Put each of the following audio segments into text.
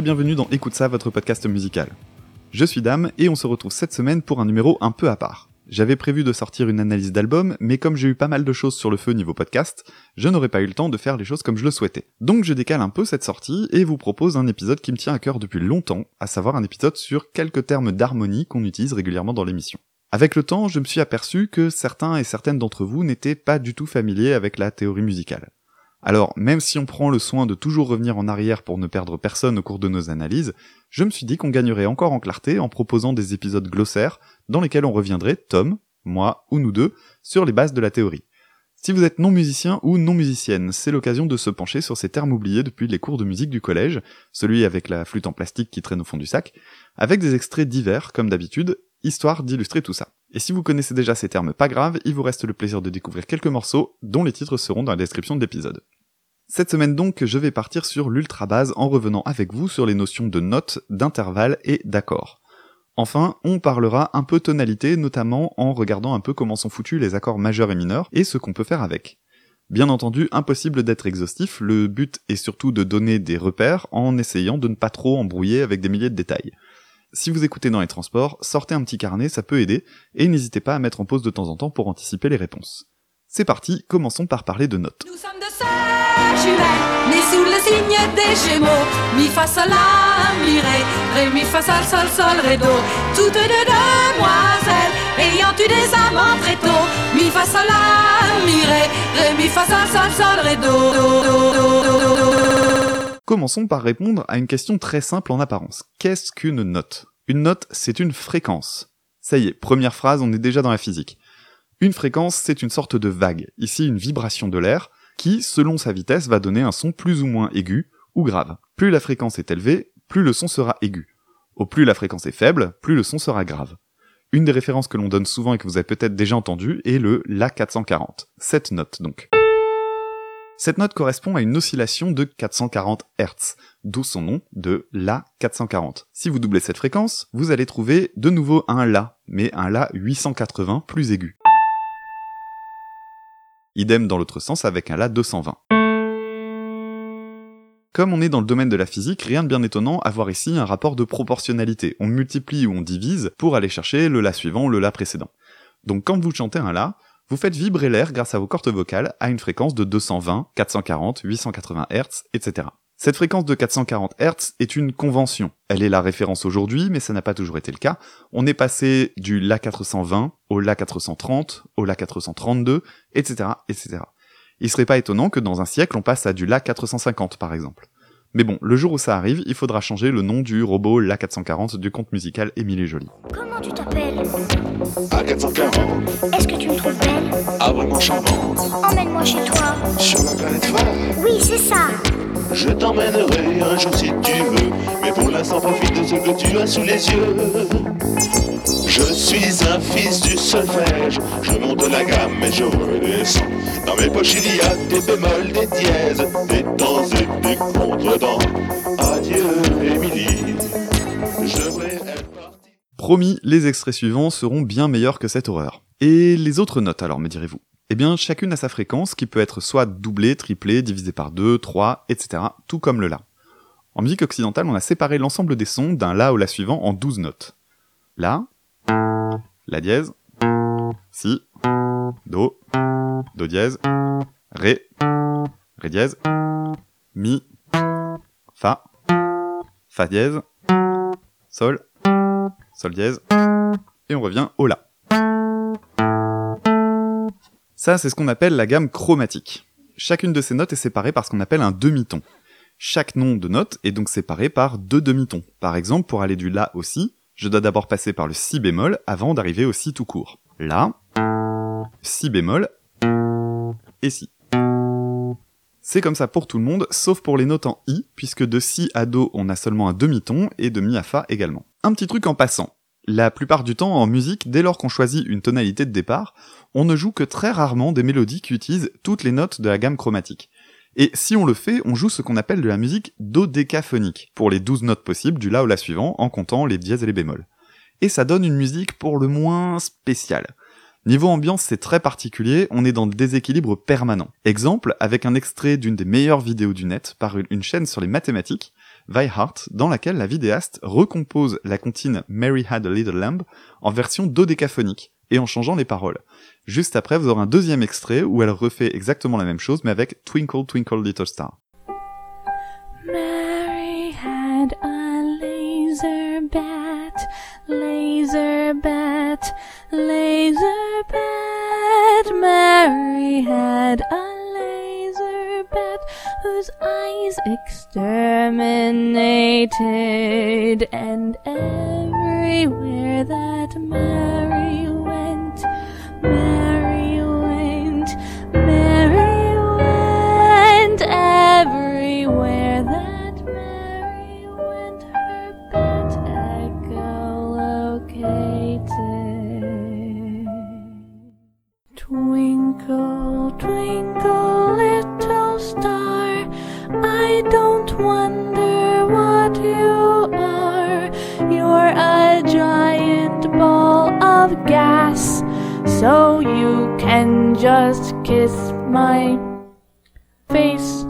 Bienvenue dans Écoute ça, votre podcast musical. Je suis Dame et on se retrouve cette semaine pour un numéro un peu à part. J'avais prévu de sortir une analyse d'album, mais comme j'ai eu pas mal de choses sur le feu niveau podcast, je n'aurais pas eu le temps de faire les choses comme je le souhaitais. Donc je décale un peu cette sortie et vous propose un épisode qui me tient à cœur depuis longtemps, à savoir un épisode sur quelques termes d'harmonie qu'on utilise régulièrement dans l'émission. Avec le temps, je me suis aperçu que certains et certaines d'entre vous n'étaient pas du tout familiers avec la théorie musicale. Alors, même si on prend le soin de toujours revenir en arrière pour ne perdre personne au cours de nos analyses, je me suis dit qu'on gagnerait encore en clarté en proposant des épisodes glossaires dans lesquels on reviendrait, Tom, moi ou nous deux, sur les bases de la théorie. Si vous êtes non musicien ou non musicienne, c'est l'occasion de se pencher sur ces termes oubliés depuis les cours de musique du collège, celui avec la flûte en plastique qui traîne au fond du sac, avec des extraits divers, comme d'habitude, histoire d'illustrer tout ça. Et si vous connaissez déjà ces termes pas graves, il vous reste le plaisir de découvrir quelques morceaux, dont les titres seront dans la description de l'épisode. Cette semaine donc, je vais partir sur l'ultra base en revenant avec vous sur les notions de notes, d'intervalles et d'accords. Enfin, on parlera un peu tonalité, notamment en regardant un peu comment sont foutus les accords majeurs et mineurs, et ce qu'on peut faire avec. Bien entendu, impossible d'être exhaustif, le but est surtout de donner des repères en essayant de ne pas trop embrouiller avec des milliers de détails. Si vous écoutez dans les transports, sortez un petit carnet, ça peut aider, et n'hésitez pas à mettre en pause de temps en temps pour anticiper les réponses. C'est parti, commençons par parler de notes. Nous sommes de sœurs jumelles, nées sous le signe des Gémeaux. Mi fa sol la mi ré, ré mi fa sol sol sol ré do. Toutes deux demoiselles, ayant eu des amants très tôt. Mi fa sol la mi ré, ré mi fa sol sol sol ré do. do, do, do, do, do, do. Commençons par répondre à une question très simple en apparence. Qu'est-ce qu'une note? Une note, c'est une fréquence. Ça y est, première phrase, on est déjà dans la physique. Une fréquence, c'est une sorte de vague, ici une vibration de l'air, qui, selon sa vitesse, va donner un son plus ou moins aigu ou grave. Plus la fréquence est élevée, plus le son sera aigu. Au plus la fréquence est faible, plus le son sera grave. Une des références que l'on donne souvent et que vous avez peut-être déjà entendu est le La 440. Cette note donc. Cette note correspond à une oscillation de 440 Hz, d'où son nom de La 440. Si vous doublez cette fréquence, vous allez trouver de nouveau un La, mais un La 880 plus aigu. Idem dans l'autre sens avec un La 220. Comme on est dans le domaine de la physique, rien de bien étonnant à voir ici un rapport de proportionnalité. On multiplie ou on divise pour aller chercher le La suivant ou le La précédent. Donc quand vous chantez un La, vous faites vibrer l'air grâce à vos cordes vocales à une fréquence de 220, 440, 880 Hz, etc. Cette fréquence de 440 Hz est une convention. Elle est la référence aujourd'hui, mais ça n'a pas toujours été le cas. On est passé du La 420 au La 430, au La 432, etc., etc. Il serait pas étonnant que dans un siècle on passe à du La 450 par exemple. Mais bon, le jour où ça arrive, il faudra changer le nom du robot La 440 du conte musical Émilie Jolie. Comment tu t'appelles? À 440, Est-ce que tu me trouves belle? Ah vraiment charmant. Emmène-moi chez toi. Sur la planète phare, Oui, c'est ça. je t'emmènerai un jour si tu veux. Mais pour l'instant, profite de ce que tu as sous les yeux. Je suis un fils du solfège. Je monte la gamme et je redescends. Dans mes poches, il y a des bémols, des dièses, des temps et des Promis, les extraits suivants seront bien meilleurs que cette horreur. Et les autres notes alors, me direz-vous? Eh bien, chacune a sa fréquence qui peut être soit doublée, triplée, divisée par 2, 3, etc., tout comme le La. En musique occidentale, on a séparé l'ensemble des sons d'un La au La suivant en 12 notes. La, La dièse, Si, Do, Do dièse, Ré, Ré dièse, Mi, Fa, Fa dièse, Sol, Sol dièse, et on revient au La. Ça, c'est ce qu'on appelle la gamme chromatique. Chacune de ces notes est séparée par ce qu'on appelle un demi-ton. Chaque nom de note est donc séparé par deux demi-tons. Par exemple, pour aller du La au Si, je dois d'abord passer par le Si bémol avant d'arriver au Si tout court. La, Si bémol, et Si. C'est comme ça pour tout le monde, sauf pour les notes en I, puisque de Si à Do on a seulement un demi-ton, et de Mi à Fa également. Un petit truc en passant. La plupart du temps en musique, dès lors qu'on choisit une tonalité de départ, on ne joue que très rarement des mélodies qui utilisent toutes les notes de la gamme chromatique. Et si on le fait, on joue ce qu'on appelle de la musique dodécaphonique, pour les 12 notes possibles du La au La suivant, en comptant les dièses et les bémols. Et ça donne une musique pour le moins spéciale. Niveau ambiance, c'est très particulier, on est dans le déséquilibre permanent. Exemple, avec un extrait d'une des meilleures vidéos du net par une- chaîne sur les mathématiques, Vi Heart, dans laquelle la vidéaste recompose la comptine Mary Had a Little Lamb en version dodécaphonique et en changeant les paroles. Juste après, vous aurez un deuxième extrait où elle refait exactement la même chose mais avec Twinkle Twinkle Little Star. Mary had a laser bat, laser bat. Mary had a laser bat whose eyes exterminated, and everywhere that Mary so you can just kiss my face.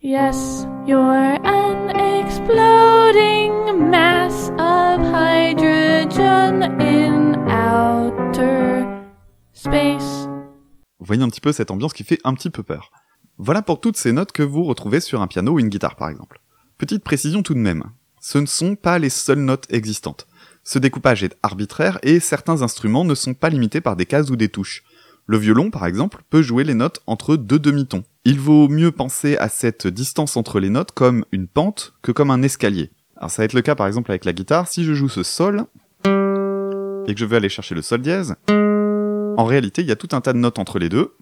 Yes, you're an exploding mass of hydrogen in outer space. Vous voyez un petit peu cette ambiance qui fait un petit peu peur. Voilà pour toutes ces notes que vous retrouvez sur un piano ou une guitare par exemple. Petite précision tout de même, ce ne sont pas les seules notes existantes. Ce découpage est arbitraire et certains instruments ne sont pas limités par des cases ou des touches. Le violon, par exemple, peut jouer les notes entre deux demi-tons. Il vaut mieux penser à cette distance entre les notes comme une pente que comme un escalier. Alors ça va être le cas par exemple avec la guitare, si je joue ce sol, et que je veux aller chercher le sol dièse, en réalité il y a tout un tas de notes entre les deux.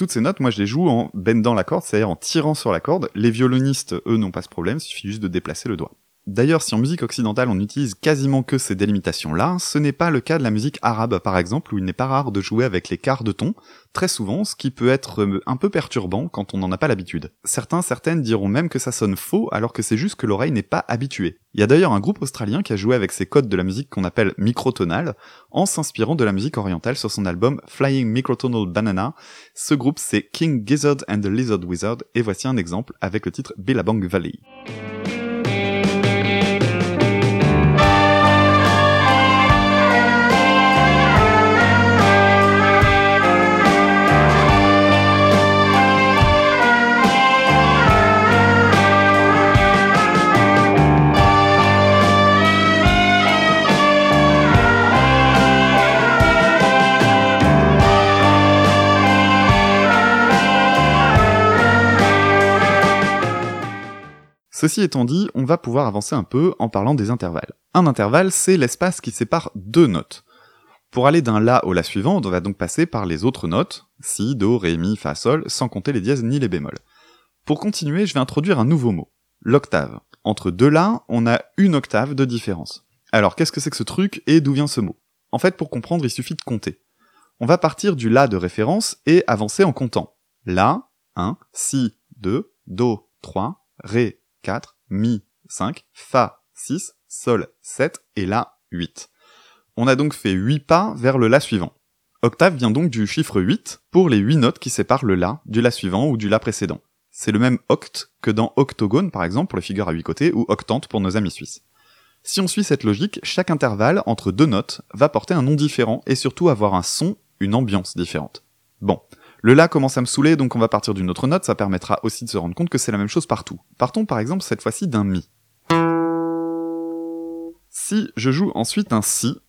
Toutes ces notes, moi je les joue en bendant la corde, c'est-à-dire en tirant sur la corde. Les violonistes, eux, n'ont pas ce problème, il suffit juste de déplacer le doigt. D'ailleurs, si en musique occidentale on utilise quasiment que ces délimitations-là, ce n'est pas le cas de la musique arabe par exemple, où il n'est pas rare de jouer avec les quarts de ton, très souvent, ce qui peut être euh, un peu perturbant quand on n'en a pas l'habitude. Certains, certaines diront même que ça sonne faux, alors que c'est juste que l'oreille n'est pas habituée. Il y a d'ailleurs un groupe australien qui a joué avec ces codes de la musique qu'on appelle microtonal, en s'inspirant de la musique orientale sur son album Flying Microtonal Banana. Ce groupe c'est King Gizzard and the Lizard Wizard, et voici un exemple avec le titre Billabong Valley. Ceci étant dit, on va pouvoir avancer un peu en parlant des intervalles. Un intervalle, c'est l'espace qui sépare deux notes. Pour aller d'un La au La suivant, on va donc passer par les autres notes, Si, Do, Ré, Mi, Fa, Sol, sans compter les dièses ni les bémols. Pour continuer, je vais introduire un nouveau mot, l'octave. Entre deux La, on a une octave de différence. Alors qu'est-ce que c'est que ce truc et d'où vient ce mot? En fait, pour comprendre, il suffit de compter. On va partir du La de référence et avancer en comptant. La, 1, Si, 2, Do, 3, Ré, 4, Mi, 5, Fa, 6, Sol, 7 et La, 8. On a donc fait 8 pas vers le La suivant. Octave vient donc du chiffre 8 pour les 8 notes qui séparent le La du La suivant ou du La précédent. C'est le même oct que dans octogone par exemple pour les figures à 8 côtés ou octante pour nos amis suisses. Si on suit cette logique, chaque intervalle entre deux notes va porter un nom différent et surtout avoir un son, une ambiance différente. Bon, le La commence à me saouler, donc on va partir d'une autre note, ça permettra aussi de se rendre compte que c'est la même chose partout. Partons par exemple cette fois-ci d'un Mi. Si je joue ensuite un Si,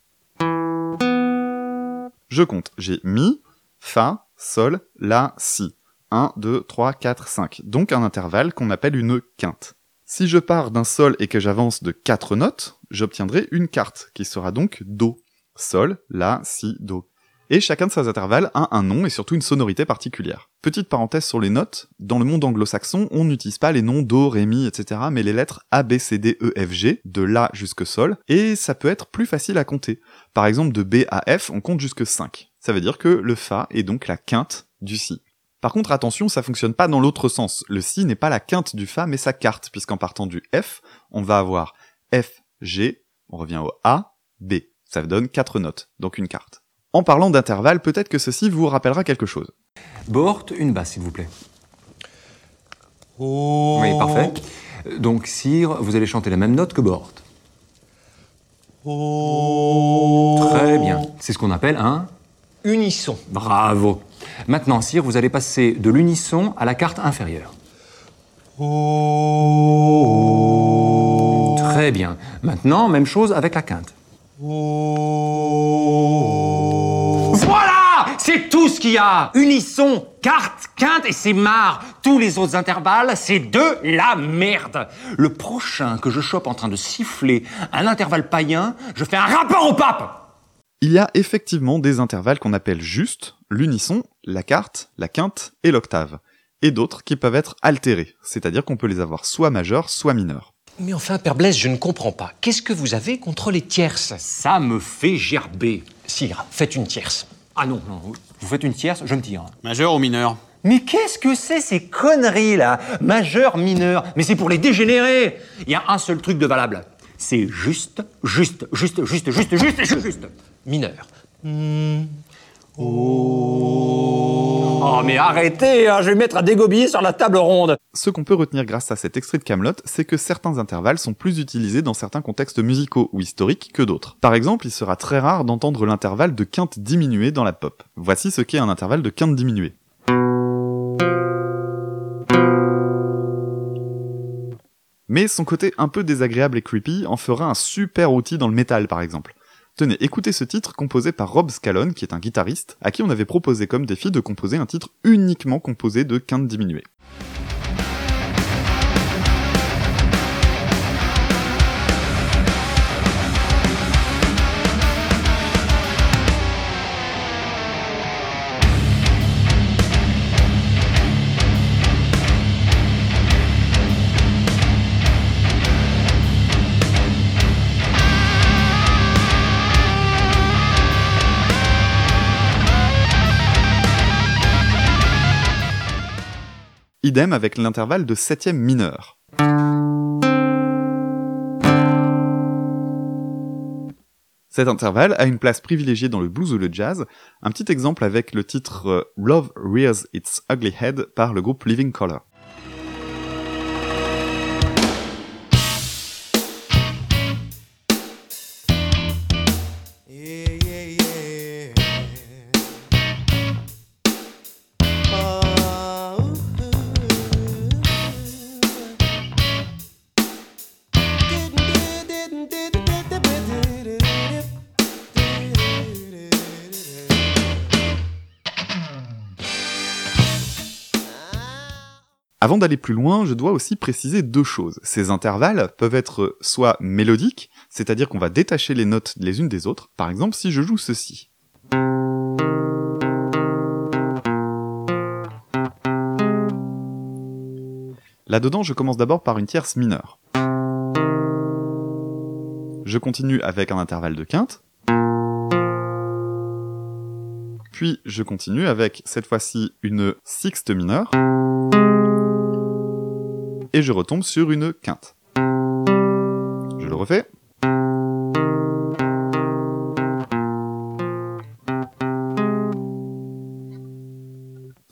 je compte. J'ai Mi, Fa, Sol, La, Si. 1, 2, 3, 4, 5. Donc un intervalle qu'on appelle une quinte. Si je pars d'un Sol et que j'avance de 4 notes, j'obtiendrai une quarte, qui sera donc Do. Sol, La, Si, Do. Et chacun de ces intervalles a un nom et surtout une sonorité particulière. Petite parenthèse sur les notes, dans le monde anglo-saxon, on n'utilise pas les noms Do, Ré, Mi, etc., mais les lettres A, B, C, D, E, F, G, de La jusque Sol, et ça peut être plus facile à compter. Par exemple, de B à F, on compte jusque 5. Ça veut dire que le Fa est donc la quinte du Si. Par contre, attention, ça fonctionne pas dans l'autre sens. Le Si n'est pas la quinte du Fa, mais sa carte, puisqu'en partant du F, on va avoir F, G, on revient au A, B. Ça donne quatre notes, donc une carte. En parlant d'intervalle, peut-être que ceci vous rappellera quelque chose. Bort, une basse, s'il vous plaît. Oui, parfait. Donc, Sire, vous allez chanter la même note que Bort. Très bien. C'est ce qu'on appelle un Unisson. bravo. Maintenant, Sire, vous allez passer de l'unisson à la carte inférieure. Très bien. Maintenant, même chose avec la quinte. C'est tout ce qu'il y a. Unisson, carte, quinte et c'est marre. Tous les autres intervalles, c'est de la merde. Le prochain que je chope en train de siffler un intervalle païen, je fais un rapport au pape. Il y a effectivement des intervalles qu'on appelle juste, l'unisson, la quarte, la quinte et l'octave, et d'autres qui peuvent être altérés, c'est-à-dire qu'on peut les avoir soit majeurs, soit mineurs. Mais enfin, Père Blaise, je ne comprends pas. Qu'est-ce que vous avez contre les tierces? Ça me fait gerber. Sire, faites une tierce. Ah non, non, vous faites une tierce, je me tire. Majeur ou mineur Mais qu'est-ce que c'est ces conneries là Majeur, mineur, mais c'est pour les dégénérer Il y a un seul truc de valable. C'est juste, juste, juste, juste, juste, juste, juste, juste. Mineur. Oh mais arrêtez, hein, je vais mettre à dégobiller sur la table ronde. Ce qu'on peut retenir grâce à cet extrait de Camelot, c'est que certains intervalles sont plus utilisés dans certains contextes musicaux ou historiques que d'autres. Par exemple, il sera très rare d'entendre l'intervalle de quinte diminuée dans la pop. Voici ce qu'est un intervalle de quinte diminuée. Mais son côté un peu désagréable et creepy en fera un super outil dans le métal par exemple. Tenez, écoutez ce titre composé par Rob Scallon, qui est un guitariste, à qui on avait proposé comme défi de composer un titre uniquement composé de quintes diminuées. Idem avec l'intervalle de septième mineur. Cet intervalle a une place privilégiée dans le blues ou le jazz, un petit exemple avec le titre euh, Love Rears Its Ugly Head par le groupe Living Color. Avant d'aller plus loin, je dois aussi préciser deux choses. Ces intervalles peuvent être soit mélodiques, c'est-à-dire qu'on va détacher les notes les unes des autres. Par exemple, si je joue ceci. Là-dedans, je commence d'abord par une tierce mineure. Je continue avec un intervalle de quinte. Puis je continue avec cette fois-ci une sixte mineure et je retombe sur une quinte. Je le refais.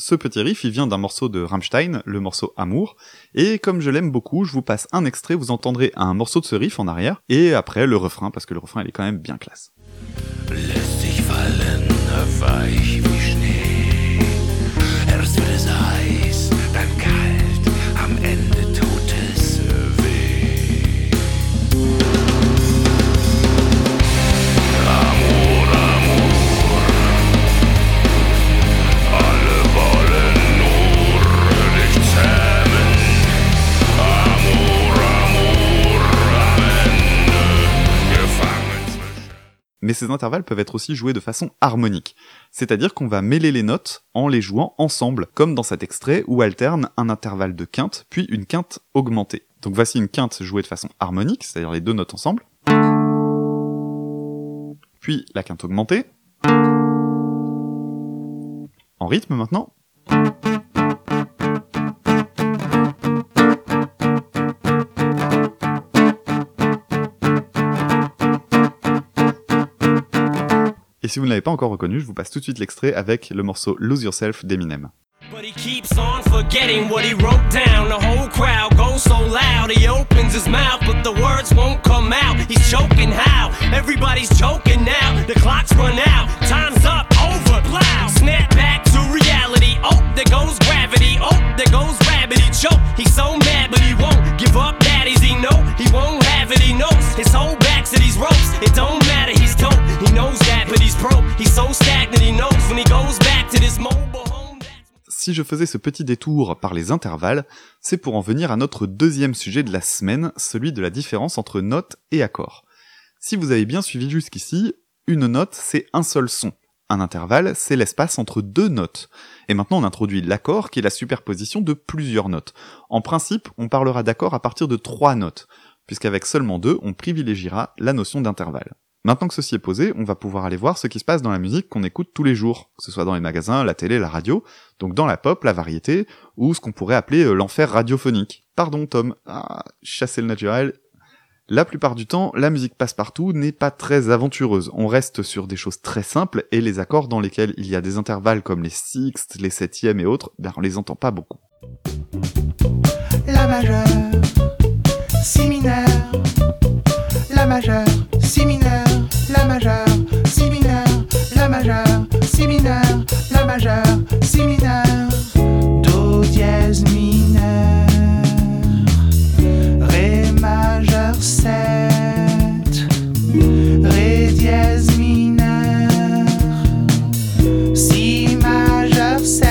Ce petit riff, vient d'un morceau de Rammstein, le morceau Amour, et comme je l'aime beaucoup, je vous passe un extrait, vous entendrez un morceau de ce riff en arrière, et après le refrain, parce que le refrain est quand même bien classe. Mais ces intervalles peuvent être aussi joués de façon harmonique, c'est-à-dire qu'on va mêler les notes en les jouant ensemble, comme dans cet extrait où alterne un intervalle de quinte puis une quinte augmentée. Donc voici une quinte jouée de façon harmonique, c'est-à-dire les deux notes ensemble, puis la quinte augmentée, en rythme maintenant, si vous ne l'avez pas encore reconnu, je vous passe tout de suite l'extrait avec le morceau Lose Yourself d'Eminem. But he keeps on forgetting what he wrote down. The whole crowd goes so loud. He opens his mouth, but the words won't come out. He's choking how? Everybody's choking now. The clock's run out. Time's up. Over. Plow. Snap back to reality. Oh, there goes gravity. Oh, there goes rabbit. He choke. He's so mad, but he won't give up. Daddies, he know he won't have it. He knows his whole back's to these ropes. It don't matter. He's dope. Si je faisais ce petit détour par les intervalles, c'est pour en venir à notre deuxième sujet de la semaine, celui de la différence entre note et accord. Si vous avez bien suivi jusqu'ici, une note c'est un seul son. Un intervalle, c'est l'espace entre deux notes. Et maintenant on introduit l'accord qui est la superposition de plusieurs notes. En principe, on parlera d'accord à partir de trois notes, puisqu'avec seulement deux, on privilégiera la notion d'intervalle. Maintenant que ceci est posé, on va pouvoir aller voir ce qui se passe dans la musique qu'on écoute tous les jours, que ce soit dans les magasins, la télé, la radio, donc dans la pop, la variété, ou ce qu'on pourrait appeler euh, l'enfer radiophonique. Pardon Tom, ah, chasser le naturel. La plupart du temps, la musique passe-partout n'est pas très aventureuse. On reste sur des choses très simples et les accords dans lesquels il y a des intervalles comme les sixtes, les septièmes et autres, ben on les entend pas beaucoup. La majeure, si mineur, si mineur, la majeure, si mineur, do dièse mineur, ré majeur 7, ré dièse mineur, si majeur 7.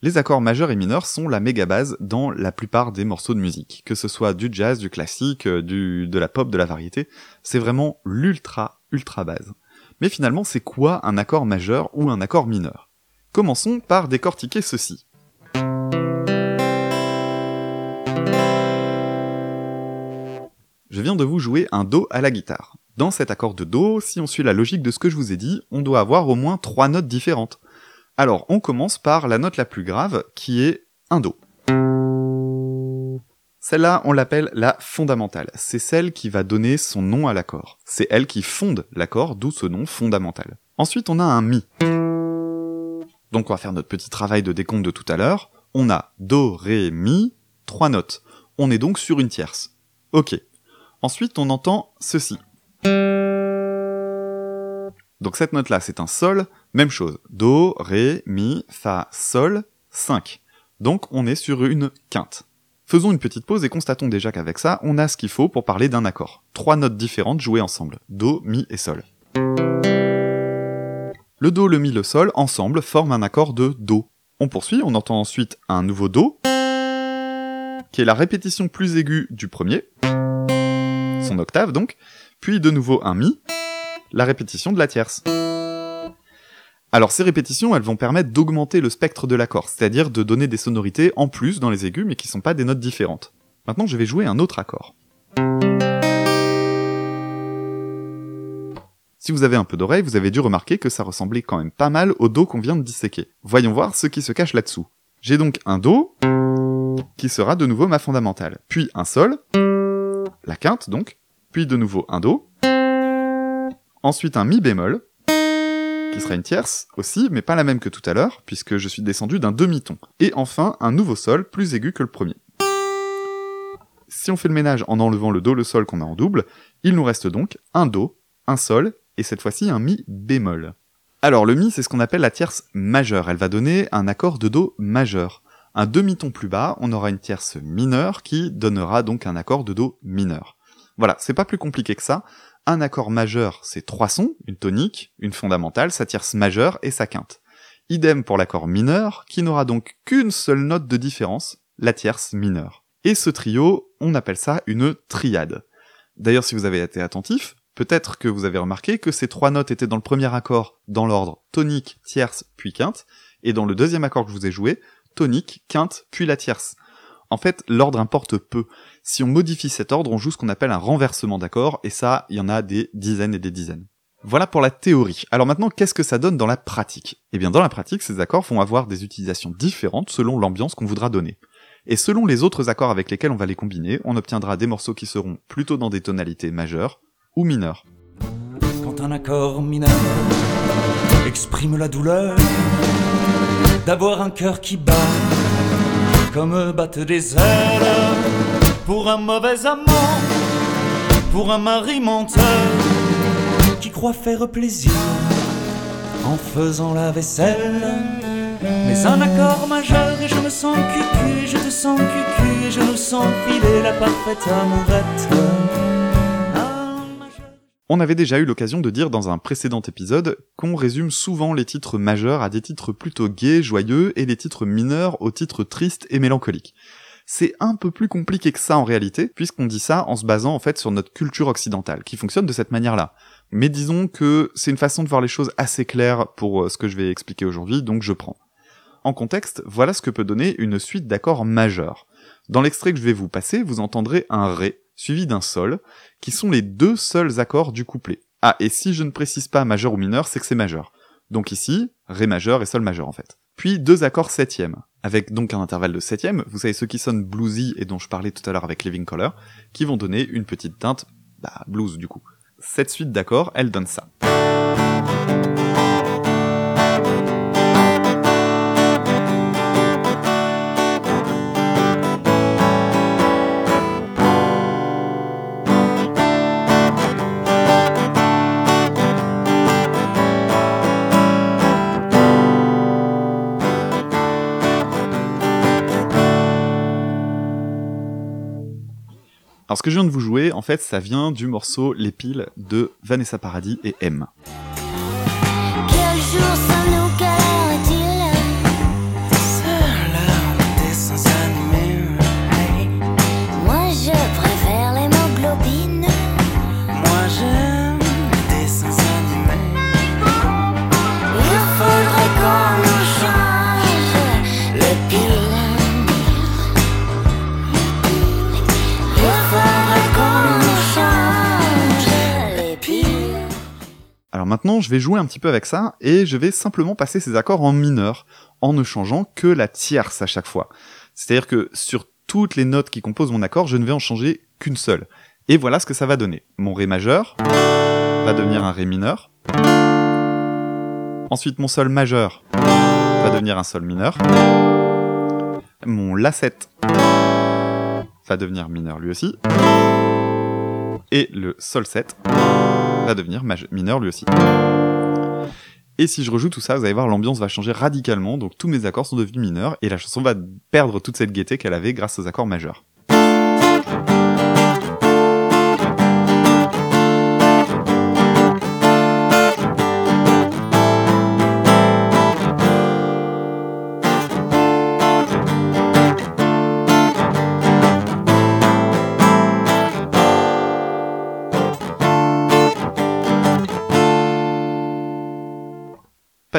Les accords majeurs et mineurs sont la méga base dans la plupart des morceaux de musique, que ce soit du jazz, du classique, euh, du, de la pop, de la variété, c'est vraiment l'ultra, ultra base. Mais finalement, c'est quoi un accord majeur ou un accord mineur? Commençons par décortiquer ceci. Je viens de vous jouer un Do à la guitare. Dans cet accord de Do, si on suit la logique de ce que je vous ai dit, on doit avoir au moins trois notes différentes. Alors, on commence par la note la plus grave, qui est un Do. Celle-là, on l'appelle la fondamentale. C'est celle qui va donner son nom à l'accord. C'est elle qui fonde l'accord, d'où ce nom fondamental. Ensuite, on a un Mi. Donc, on va faire notre petit travail de décompte de tout à l'heure. On a Do, Ré, Mi, trois notes. On est donc sur une tierce. Ok. Ensuite, on entend ceci. Donc cette note-là, c'est un Sol, même chose. Do, Ré, Mi, Fa, Sol, 5. Donc on est sur une quinte. Faisons une petite pause et constatons déjà qu'avec ça, on a ce qu'il faut pour parler d'un accord. Trois notes différentes jouées ensemble. Do, Mi et Sol. Le Do, le Mi, le Sol, ensemble, forment un accord de Do. On poursuit, on entend ensuite un nouveau Do, qui est la répétition plus aiguë du premier, son octave donc, puis de nouveau un Mi, la répétition de la tierce. Alors ces répétitions, elles vont permettre d'augmenter le spectre de l'accord, c'est-à-dire de donner des sonorités en plus dans les aigus, mais qui sont pas des notes différentes. Maintenant, je vais jouer un autre accord. Si vous avez un peu d'oreille, vous avez dû remarquer que ça ressemblait quand même pas mal au Do qu'on vient de disséquer. Voyons voir ce qui se cache là-dessous. J'ai donc un Do, qui sera de nouveau ma fondamentale, puis un Sol, la quinte donc, puis de nouveau un Do, ensuite un Mi bémol, qui sera une tierce aussi, mais pas la même que tout à l'heure, puisque je suis descendu d'un demi-ton, et enfin un nouveau Sol plus aigu que le premier. Si on fait le ménage en enlevant le Do, le Sol qu'on a en double, il nous reste donc un Do, un Sol, et cette fois-ci un Mi bémol. Alors le Mi, c'est ce qu'on appelle la tierce majeure, elle va donner un accord de Do majeur. Un demi-ton plus bas, on aura une tierce mineure qui donnera donc un accord de Do mineur. Voilà, c'est pas plus compliqué que ça. Un accord majeur, c'est trois sons, une tonique, une fondamentale, sa tierce majeure et sa quinte. Idem pour l'accord mineur, qui n'aura donc qu'une seule note de différence, la tierce mineure. Et ce trio, on appelle ça une triade. D'ailleurs, si vous avez été attentif, peut-être que vous avez remarqué que ces trois notes étaient dans le premier accord dans l'ordre tonique, tierce, puis quinte, et dans le deuxième accord que je vous ai joué, tonique, quinte, puis la tierce. En fait, l'ordre importe peu. Si on modifie cet ordre, on joue ce qu'on appelle un renversement d'accords, et ça, il y en a des dizaines et des dizaines. Voilà pour la théorie. Alors maintenant, qu'est-ce que ça donne dans la pratique? Eh bien, dans la pratique, ces accords vont avoir des utilisations différentes selon l'ambiance qu'on voudra donner. Et selon les autres accords avec lesquels on va les combiner, on obtiendra des morceaux qui seront plutôt dans des tonalités majeures ou mineures. Quand un accord mineur exprime la douleur d'avoir un cœur qui bat comme battent des ailes pour un mauvais amant, pour un mari menteur qui croit faire plaisir en faisant la vaisselle. Mais un accord majeur et je me sens cucu, je te sens cucu et je nous sens filer la parfaite amourette. On avait déjà eu l'occasion de dire dans un précédent épisode qu'on résume souvent les titres majeurs à des titres plutôt gais, joyeux, et les titres mineurs aux titres tristes et mélancoliques. C'est un peu plus compliqué que ça en réalité, puisqu'on dit ça en se basant en fait sur notre culture occidentale, qui fonctionne de cette manière-là. Mais disons que c'est une façon de voir les choses assez claires pour euh, ce que je vais expliquer aujourd'hui, donc je prends. En contexte, voilà ce que peut donner une suite d'accords majeurs. Dans l'extrait que je vais vous passer, vous entendrez un Ré, suivi d'un Sol, qui sont les deux seuls accords du couplet. Ah, et si je ne précise pas majeur ou mineur, c'est que c'est majeur. Donc ici, Ré majeur et Sol majeur en fait. Puis deux accords septièmes, avec donc un intervalle de septième, vous savez ceux qui sonnent bluesy et dont je parlais tout à l'heure avec Living Color, qui vont donner une petite teinte, bah, blues du coup. Cette suite d'accords, elle donne ça. Alors ce que je viens de vous jouer, en fait, ça vient du morceau Les piles de Vanessa Paradis et M. maintenant, je vais jouer un petit peu avec ça, et je vais simplement passer ces accords en mineur, en ne changeant que la tierce à chaque fois. C'est-à-dire que sur toutes les notes qui composent mon accord, je ne vais en changer qu'une seule. Et voilà ce que ça va donner. Mon Ré majeur va devenir un Ré mineur. Ensuite, mon Sol majeur va devenir un Sol mineur. Mon La7 va devenir mineur lui aussi. Et le Sol 7 va devenir mineur lui aussi. Et si je rejoue tout ça, vous allez voir, l'ambiance va changer radicalement, donc tous mes accords sont devenus mineurs, et la chanson va perdre toute cette gaieté qu'elle avait grâce aux accords majeurs.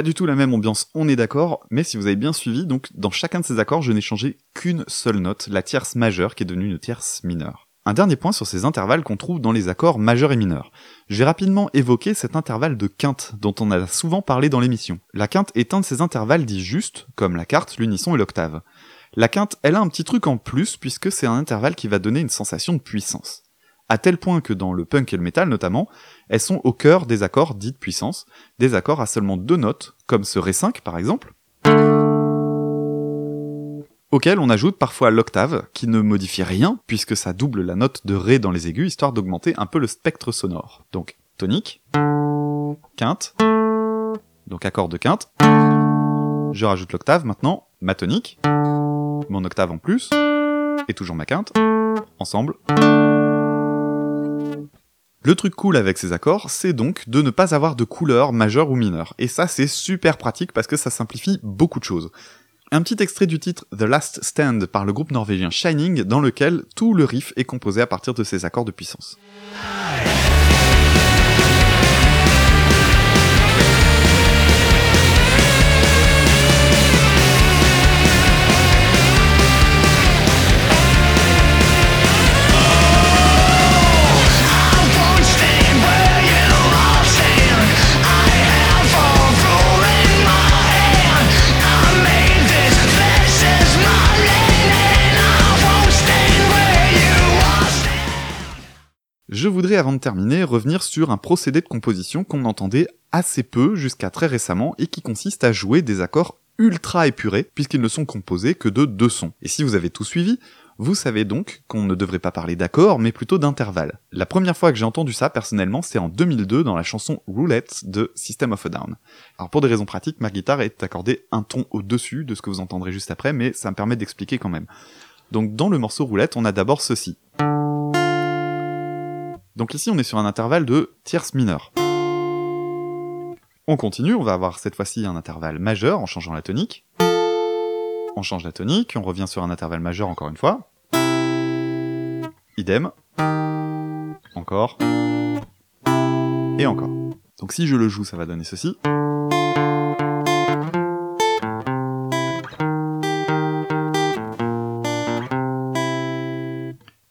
Du tout la même ambiance, on est d'accord, mais si vous avez bien suivi, donc dans chacun de ces accords, je n'ai changé qu'une seule note, la tierce majeure, qui est devenue une tierce mineure. Un dernier point sur ces intervalles qu'on trouve dans les accords majeurs et mineurs. J'ai rapidement évoqué cet intervalle de quinte, dont on a souvent parlé dans l'émission. La quinte est un de ces intervalles dits justes, comme la quarte, l'unisson et l'octave. La quinte, elle a un petit truc en plus, puisque c'est un intervalle qui va donner une sensation de puissance. À tel point que dans le punk et le metal notamment, elles sont au cœur des accords dits de puissance, des accords à seulement deux notes, comme ce Ré5 par exemple, auquel on ajoute parfois l'octave, qui ne modifie rien, puisque ça double la note de Ré dans les aigus, histoire d'augmenter un peu le spectre sonore. Donc, tonique, quinte, donc accord de quinte, je rajoute l'octave maintenant, ma tonique, mon octave en plus, et toujours ma quinte, ensemble. Le truc cool avec ces accords, c'est donc de ne pas avoir de couleur majeure ou mineure. Et ça, c'est super pratique parce que ça simplifie beaucoup de choses. Un petit extrait du titre The Last Stand par le groupe norvégien Shining, dans lequel tout le riff est composé à partir de ces accords de puissance. Avant de terminer revenir sur un procédé de composition qu'on entendait assez peu jusqu'à très récemment et qui consiste à jouer des accords ultra épurés puisqu'ils ne sont composés que de deux sons. Et si vous avez tout suivi, vous savez donc qu'on ne devrait pas parler d'accords, mais plutôt d'intervalles. La première fois que j'ai entendu ça, personnellement, c'est en 2002 dans la chanson Roulette de System of a Down. Alors pour des raisons pratiques, ma guitare est accordée un ton au-dessus de ce que vous entendrez juste après, mais ça me permet d'expliquer quand même. Donc dans le morceau Roulette, on a d'abord ceci. Donc ici, on est sur un intervalle de tierce mineure. On continue, on va avoir cette fois-ci un intervalle majeur en changeant la tonique. On change la tonique, on revient sur un intervalle majeur encore une fois. Idem. Encore. Et encore. Donc si je le joue, ça va donner ceci.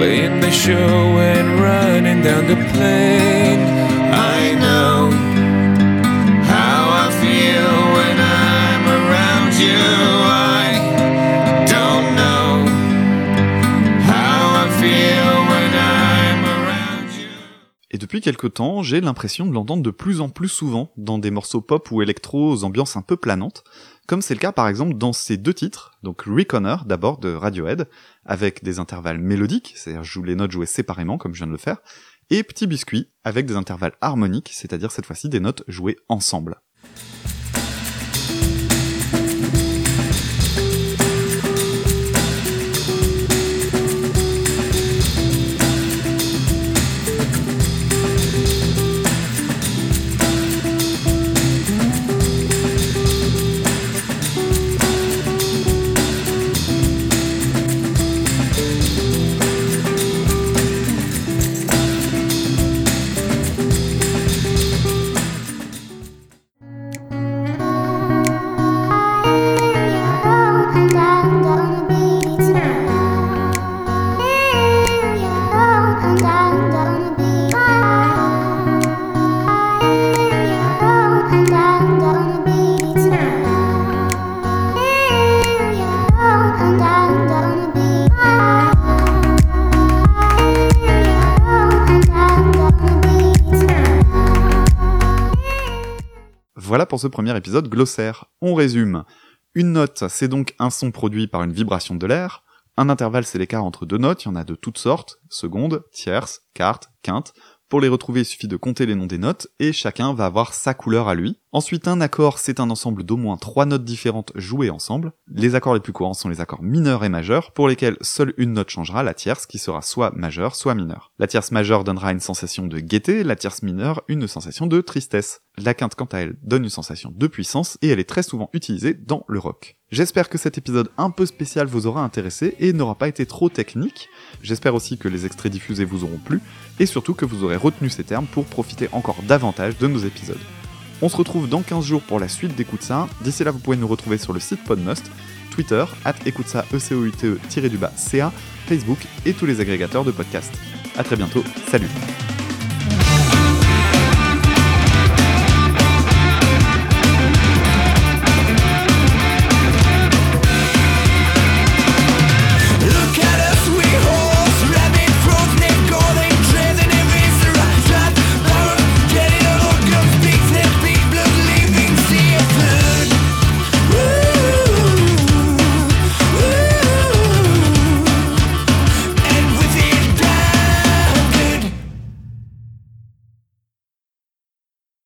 Playing the show and running down the plane. I know depuis quelque temps, j'ai l'impression de l'entendre de plus en plus souvent dans des morceaux pop ou électro aux ambiances un peu planantes, comme c'est le cas par exemple dans ces deux titres, donc Reconner d'abord de Radiohead, avec des intervalles mélodiques, c'est-à-dire je joue les notes jouées séparément comme je viens de le faire, et Petit Biscuit avec des intervalles harmoniques, c'est-à-dire cette fois-ci des notes jouées ensemble. Ce premier épisode glossaire. On résume. Une note, c'est donc un son produit par une vibration de l'air. Un intervalle, c'est l'écart entre deux notes, il y en a de toutes sortes, seconde, tierce, quarte, quinte. Pour les retrouver, il suffit de compter les noms des notes, et chacun va avoir sa couleur à lui. Ensuite, un accord, c'est un ensemble d'au moins trois notes différentes jouées ensemble. Les accords les plus courants sont les accords mineurs et majeurs, pour lesquels seule une note changera, la tierce, qui sera soit majeure, soit mineure. La tierce majeure donnera une sensation de gaieté, la tierce mineure une sensation de tristesse. La quinte, quant à elle, donne une sensation de puissance, et elle est très souvent utilisée dans le rock. J'espère que cet épisode un peu spécial vous aura intéressé et n'aura pas été trop technique. J'espère aussi que les extraits diffusés vous auront plu, et surtout que vous aurez retenu ces termes pour profiter encore davantage de nos épisodes. On se retrouve dans 15 jours pour la suite d'Écoute ça. D'ici là, vous pouvez nous retrouver sur le site Podmust, Twitter, at écoute ça, E-C-O-U-T-E, du bas, C-A, Facebook et tous les agrégateurs de podcasts. À très bientôt, salut